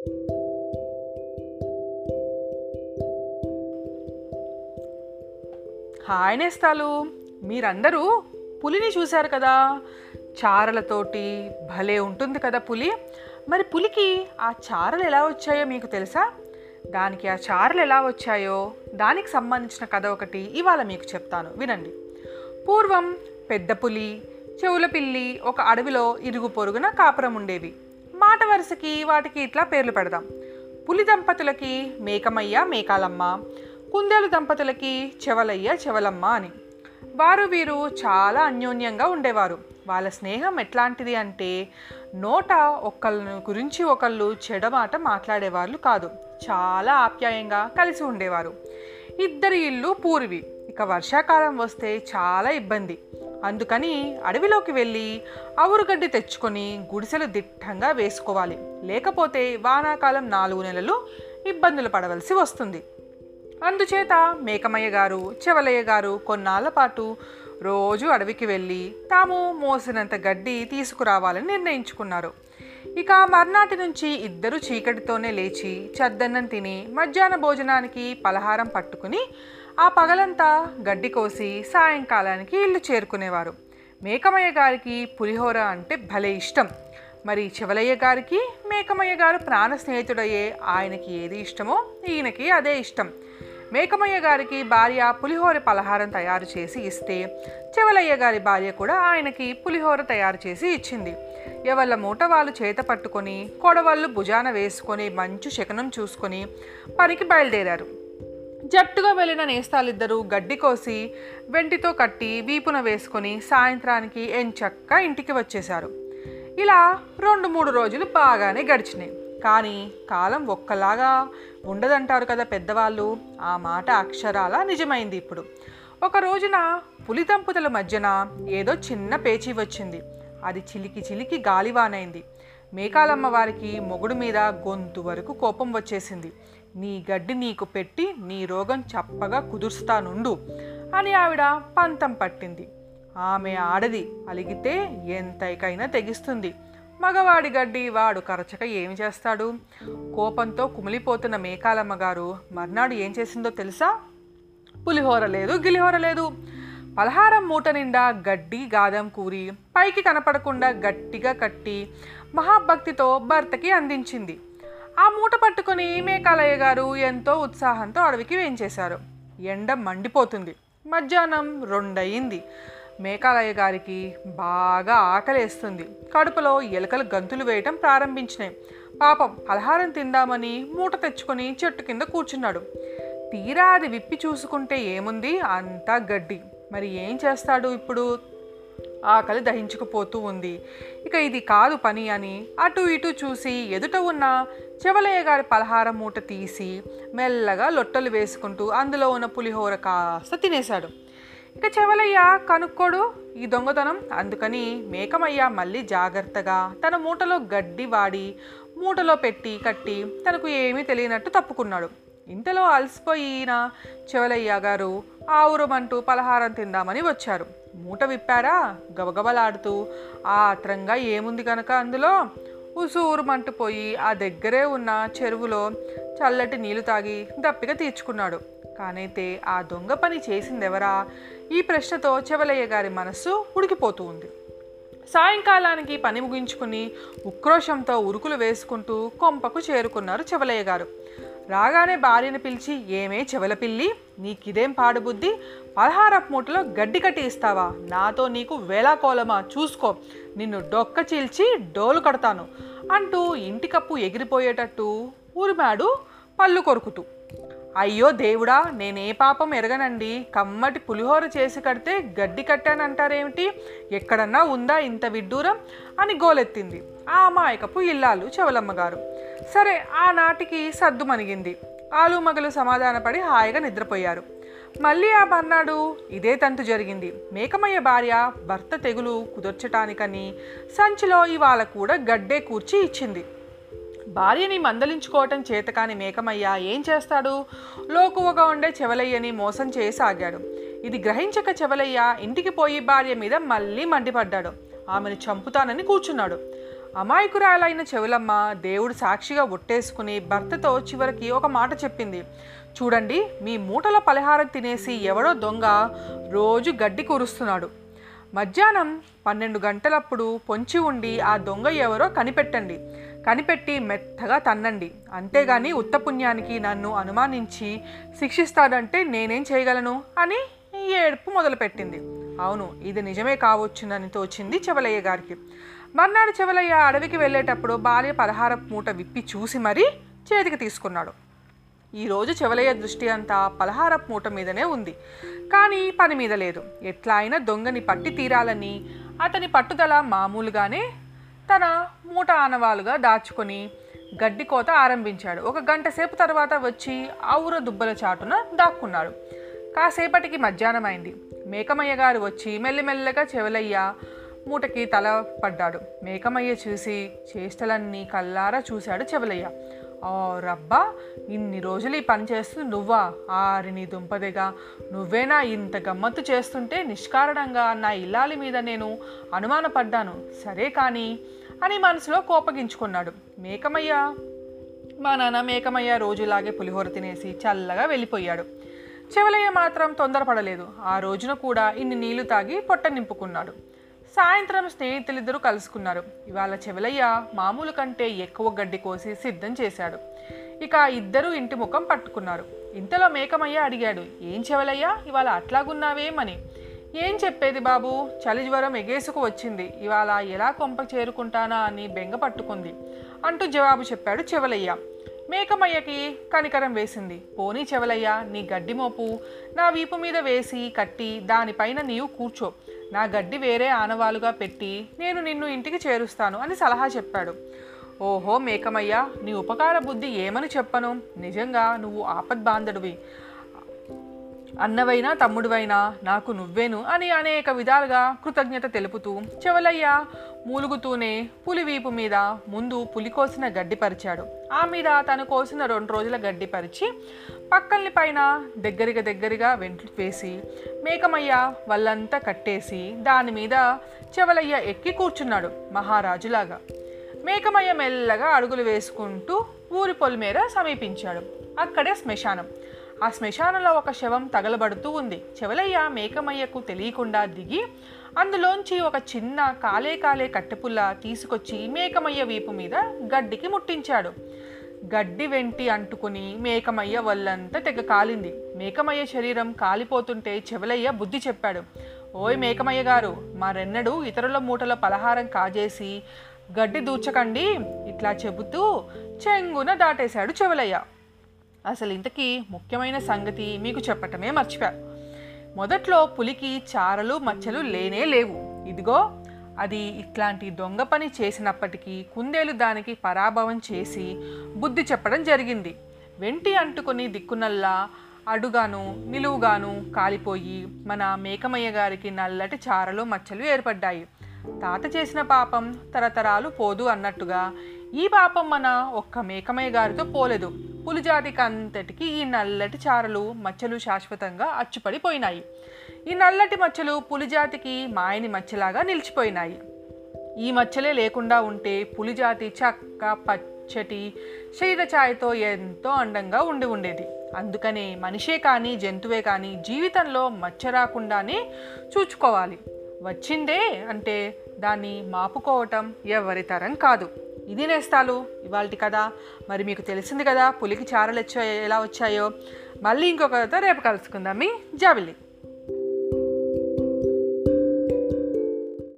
Hi నేస్తాలు. మీరందరూ పులిని చూశారు కదా? చారలతోటి భలే ఉంటుంది కదా పులి. మరి పులికి ఆ చారలు ఎలా వచ్చాయో మీకు తెలుసా? దానికి ఆ చారలు ఎలా వచ్చాయో దానికి సంబంధించిన కథ ఒకటి ఇవాళ మీకు చెప్తాను. వినండి. పూర్వం పెద్ద పులి చెవుల పిల్లి ఒక అడవిలో ఇరుగు పొరుగున కాపురం ఉండేవి. మాట వరుసకి వాటికి ఇట్లా పేర్లు పెడదాం. పులి దంపతులకి మేకమయ్య మేకాలమ్మ. కుందేలు దంపతులకి చెవలయ్య చెవలమ్మ అని. వారు వీరు చాలా అన్యోన్యంగా ఉండేవారు. వాళ్ళ స్నేహం ఎట్లాంటిది అంటే నోట ఒకళ్ళని గురించి ఒకళ్ళు చెడమాట మాట్లాడేవాళ్ళు కాదు. చాలా ఆప్యాయంగా కలిసి ఉండేవారు. ఇద్దరి ఇల్లు పూర్వి. ఇక వర్షాకాలం వస్తే చాలా ఇబ్బంది. అందుకని అడవిలోకి వెళ్ళి ఆవురుగడ్డి తెచ్చుకొని గుడిసెలు దిట్టంగా వేసుకోవాలి. లేకపోతే వానాకాలం నాలుగు నెలలు ఇబ్బందులు పడవలసి వస్తుంది. అందుచేత మేకమయ్య గారు చెవలయ్య గారు కొన్నాళ్ళ పాటు రోజు అడవికి వెళ్ళి తాము మోసినంత గడ్డి తీసుకురావాలని నిర్ణయించుకున్నారు. ఇక మర్నాటి నుంచి ఇద్దరు చీకటితోనే లేచి చద్దన్నం తిని మధ్యాహ్న భోజనానికి పలహారం పట్టుకుని ఆ పగలంతా గడ్డి కోసి సాయంకాలానికి ఇల్లు చేరుకునేవారు. మేకమయ్య గారికి పులిహోర అంటే భలే ఇష్టం. మరి చెవలయ్య గారికి మేకమయ్య గారు ప్రాణ స్నేహితుడయ్యే ఆయనకి ఏది ఇష్టమో ఈయనకి అదే ఇష్టం. మేకమయ్య గారికి భార్య పులిహోర పలహారం తయారు చేసి ఇస్తే చెవలయ్య గారి భార్య కూడా ఆయనకి పులిహోర తయారు చేసి ఇచ్చింది. ఎవళ్ళ మూట వాళ్ళు చేత పట్టుకొని కొడవళ్ళు భుజాన వేసుకొని మంచు శకనం చూసుకొని పనికి బయలుదేరారు. జట్టుగా వెళ్ళిన నేస్తాలిద్దరూ గడ్డి కోసి వెంటితో కట్టి వీపున వేసుకొని సాయంత్రానికి ఎంచక్క ఇంటికి వచ్చేశారు. ఇలా రెండు మూడు రోజులు బాగానే గడిచినాయి. కానీ కాలం ఒక్కలాగా ఉండదంటారు కదా పెద్దవాళ్ళు. ఆ మాట అక్షరాల నిజమైంది ఇప్పుడు. ఒక రోజున పులి దంపతుల మధ్యన ఏదో చిన్న పేచీ వచ్చింది. అది చిలికి చిలికి గాలివానైంది. మేకాలమ్మ వారికి మొగుడు మీద గొంతు వరకు కోపం వచ్చేసింది. నీ గడ్డి నీకు పెట్టి నీ రోగం చప్పగా కుదురుస్తానుండు అని ఆవిడ పంతం పట్టింది. ఆమె ఆడది అలిగితే ఎంతైకైనా తెగిస్తుంది. మగవాడి గడ్డి వాడు కరచక ఏమి చేస్తాడు? కోపంతో కుమిలిపోతున్న మేకాలమ్మ గారు మర్నాడు ఏం చేసిందో తెలుసా? పులిహోర లేదు గిలిహోర లేదు. పలహారం మూట నిండా గడ్డి గాదం కూరి పైకి కనపడకుండా గట్టిగా కట్టి మహాభక్తితో భర్తకి అందించింది. ఆ మూట పట్టుకొని మేకాలయ్య గారు ఎంతో ఉత్సాహంతో అడవికి వేయించేశారు. ఎండ మండిపోతుంది. మధ్యాహ్నం రెండయింది. మేకాలయ్య గారికి బాగా ఆకలేస్తుంది. కడుపులో ఎలుకలు గంతులు వేయటం ప్రారంభించినాయి. పాపం పలహారం తిందామని మూట తెచ్చుకొని చెట్టు కింద కూర్చున్నాడు. తీరా అది విప్పి చూసుకుంటే ఏముంది? అంతా గడ్డి. మరి ఏం చేస్తాడు ఇప్పుడు? ఆకలి దహించుకుపోతూ ఉంది. ఇక ఇది కాదు పని అని అటు ఇటు చూసి ఎదుట ఉన్న చెవలయ్య గారి పలహారం మూట తీసి మెల్లగా లొట్టలు వేసుకుంటూ అందులో ఉన్న పులిహోర కాస్త తినేశాడు. ఇక చెవలయ్య కనుక్కోడు ఈ దొంగతనం అందుకని మేకమయ్య మళ్ళీ జాగ్రత్తగా తన మూటలో గడ్డి వాడి మూటలో పెట్టి కట్టి తనకు ఏమీ తెలియనట్టు తప్పుకున్నాడు. ఇంతలో అలసిపోయిన చెవలయ్య గారు ఆవురమంటూ పలహారం తిందామని వచ్చారు. మూట విప్పారా? గబగబలాడుతూ. ఆత్రంగా ఏముంది కనుక అందులో? ఉసూరుమంటూ మంటుపోయి ఆ దగ్గరే ఉన్న చెరువులో చల్లటి నీళ్ళు తాగి దప్పిక తీర్చుకున్నాడు. కానైతే ఆ దొంగ పని చేసిందెవరా? ఈ ప్రశ్నతో చెవలయ్య గారి మనస్సు ఉడికిపోతూ ఉంది. సాయంకాలానికి పని ముగించుకుని ఉక్రోషంతో ఉరుకులు వేసుకుంటూ కొంపకు చేరుకున్నారు చెవలయ్య గారు. రాగానే భార్యను పిలిచి ఏమే చెవల పిల్లి నీకిదేం పాడుబుద్ధి? పదహారపు మూటలో గడ్డి కట్టి ఇస్తావా? నాతో నీకు వేలాకోలమా చూసుకో నిన్ను డొక్క చీల్చి డోలు కడతాను అంటూ ఇంటికప్పు ఎగిరిపోయేటట్టు ఊరిమాడు పళ్ళు కొరుకుతూ. అయ్యో దేవుడా నేనే పాపం ఎరగనండి. కమ్మటి పులిహోర చేసి కడితే గడ్డి కట్టానంటారేమిటి? ఎక్కడన్నా ఉందా ఇంత విడ్డూరం? అని గోలెత్తింది ఆ అమాయకపు ఇల్లాలు చెవలమ్మగారు. సరే ఆనాటికి సద్దు మనిగింది. ఆలు మగలు సమాధానపడి హాయిగా నిద్రపోయారు. మళ్ళీ ఆ మర్నాడు ఇదే తంతు జరిగింది. మేకమయ్య భార్య భర్త తెగులు కుదర్చటానికని సంచిలో ఇవాళ కూడా గడ్డే కూర్చి ఇచ్చింది. భార్యని మందలించుకోవటం చేతకాని మేకమయ్య ఏం చేస్తాడు? లోకువగా ఉండే చెవలయ్యని మోసం చేయసాగాడు. ఇది గ్రహించక చెవలయ్య ఇంటికి పోయి భార్య మీద మళ్ళీ మండిపడ్డాడు. ఆమెను చంపుతానని కూర్చున్నాడు. అమాయకురాలైన చెవులమ్మ దేవుడు సాక్షిగా ఒట్టేసుకుని భర్తతో చివరికి ఒక మాట చెప్పింది. చూడండి మీ మూటల పలహారం తినేసి ఎవడో దొంగ రోజు గడ్డి కురుస్తున్నాడు. మధ్యాహ్నం పన్నెండు గంటలప్పుడు పొంచి ఉండి ఆ దొంగ ఎవరో కనిపెట్టండి. కనిపెట్టి మెత్తగా తన్నండి. అంతేగాని ఉత్తపుణ్యానికి నన్ను అనుమానించి శిక్షిస్తాడంటే నేనేం చేయగలను? అని ఏడుపు మొదలుపెట్టింది. అవును ఇది నిజమే కావచ్చునని తోచింది చెవలయ్య గారికి. మర్నాడు చెవలయ్య అడవికి వెళ్ళేటప్పుడు భార్య పదహార మూట విప్పి చూసి మరీ చేతికి తీసుకున్నాడు. ఈరోజు చెవలయ్య దృష్టి అంతా పలహారపు మూట మీదనే ఉంది. కానీ పని మీద లేదు. ఎట్లా అయినా దొంగని పట్టి తీరాలని అతని పట్టుదల మామూలుగానే తన మూట ఆనవాలుగా దాచుకొని గడ్డి కోత ఆరంభించాడు. ఒక గంట సేపు తర్వాత వచ్చి ఆవుర దుబ్బల చాటున దాక్కున్నాడు. కాసేపటికి మధ్యాహ్నం అయింది మేకమయ్య గారు వచ్చి మెల్లిమెల్లగా చెవలయ్య మూటకి తల పడ్డాడు. మేకమయ్య చూసి చేష్టలన్నీ కల్లారా చూశాడు చెవలయ్య. ఓ రబ్బా ఇన్ని రోజులు ఈ పని చేస్తూ నువ్వా? ఆరి నీ దుంపదిగా. నువ్వేనా ఇంత గమ్మత్తు చేస్తుంటే నిష్కారణంగా నా ఇల్లాలి మీద నేను అనుమానపడ్డాను. సరే కానీ అని మనసులో కోపగించుకున్నాడు. మేకమయ్య మా నాన్న మేకమయ్య రోజులాగే పులిహోర తినేసి చల్లగా వెళ్ళిపోయాడు. చెవలయ్య మాత్రం తొందరపడలేదు. ఆ రోజున కూడా ఇన్ని నీళ్ళు తాగి పొట్ట నింపుకున్నాడు సాయంత్రం స్నేహితులిద్దరూ కలుసుకున్నారు. ఇవాళ చెవలయ్య మామూలు కంటే ఎక్కువ గడ్డి కోసి సిద్ధం చేశాడు. ఇక ఇద్దరూ ఇంటి ముఖం పట్టుకున్నారు. ఇంతలో మేకమయ్య అడిగాడు ఏం చెవలయ్య ఇవాళ అట్లాగున్నావేమని? ఏం చెప్పేది బాబు చలి జ్వరం ఎగేసుకు వచ్చింది. ఇవాళ ఎలా కొంప చేరుకుంటానా అని బెంగ పట్టుకుంది అంటూ జవాబు చెప్పాడు చెవలయ్య. మేకమయ్యకి కనికరం వేసింది పోనీ చెవలయ్య నీ గడ్డి మోపు నా వీపు మీద వేసి కట్టి దానిపైన నీవు కూర్చో. నా గడ్డి వేరే ఆనవాలుగా పెట్టి నేను నిన్ను ఇంటికి చేరుస్తాను అని సలహా చెప్పాడు. ఓహో మేకమయ్య నీ ఉపకార బుద్ధి ఏమని చెప్పను? నిజంగా నువ్వు ఆపద్బాంధుడివి. అన్నవైనా తమ్ముడివైనా నాకు నువ్వేను అని అనేక విధాలుగా కృతజ్ఞత తెలుపుతూ చెవలయ్య మూలుగుతూనే పులి వీపు మీద ముందు పులి కోసిన గడ్డి పరిచాడు. ఆ మీద తను కోసిన రెండు రోజుల గడ్డి పరిచి పక్కల్ని పైన దగ్గరగా దగ్గరగా వెంట్లు వేసి మేకమయ్య వాళ్ళంతా కట్టేసి దాని మీద చెవలయ్య ఎక్కి కూర్చున్నాడు మహారాజులాగా. మేకమయ్య మెల్లగా అడుగులు వేసుకుంటూ ఊరి పొలిమేర సమీపించాడు. అక్కడే శ్మశానం. ఆ శ్మశానంలో ఒక శవం తగలబడుతూ ఉంది. చెవలయ్య మేకమయ్యకు తెలియకుండా దిగి అందులోంచి ఒక చిన్న కాలే కాలే కట్టెపుల్ల తీసుకొచ్చి మేకమయ్య వీపు మీద గడ్డికి ముట్టించాడు. గడ్డి వెంటి అంటుకుని మేకమయ్య వల్లంతా తెగ కాలింది. మేకమయ్య శరీరం కాలిపోతుంటే చెవలయ్య బుద్ధి చెప్పాడు. ఓయ్ మేకమయ్య గారు మరెన్నడూ ఇతరుల మూటల పలహారం కాజేసి గడ్డి దూచకండి ఇట్లా చెబుతూ చెంగున దాటేశాడు చెవలయ్య. అసలు ఇంతకీ ముఖ్యమైన సంగతి మీకు చెప్పటమే మర్చిపా. మొదట్లో పులికి చారలు మచ్చలు లేనే లేవు. ఇదిగో అది ఇట్లాంటి దొంగ పని చేసినప్పటికీ కుందేలు దానికి పరాభవం చేసి బుద్ధి చెప్పడం జరిగింది. వెంటి అంటుకొని దిక్కునల్లా అడుగాను నిలువుగాను కాలిపోయి మన మేకమయ్య గారికి నల్లటి చారలు మచ్చలు ఏర్పడ్డాయి. తాత చేసిన పాపం తరతరాలు పోదు అన్నట్టుగా ఈ పాపం మన ఒక్క మేకమయ్య గారితో పోలేదు. పులిజాతికి అంతటికి ఈ నల్లటి చారలు మచ్చలు శాశ్వతంగా అచ్చుపడిపోయినాయి. ఈ నల్లటి మచ్చలు పులిజాతికి మాయని మచ్చలాగా నిలిచిపోయినాయి. ఈ మచ్చలే లేకుండా ఉంటే పులిజాతి చక్క పచ్చటి శరీర ఛాయతో ఎంతో అందంగా ఉండి ఉండేది. అందుకనే మనిషే కానీ జంతువే కానీ జీవితంలో మచ్చ రాకుండానే చూచుకోవాలి. వచ్చిందే అంటే దాన్ని మాపుకోవటం ఎవరి తరం కాదు. ఇది నేస్తాలు ఇవాళ కదా మరి మీకు తెలిసింది కదా పులికి చారలు వచ్చాయో ఎలా వచ్చాయో. మళ్ళీ ఇంకొక రేపు కలుసుకుందాం మీ జాబిల్లి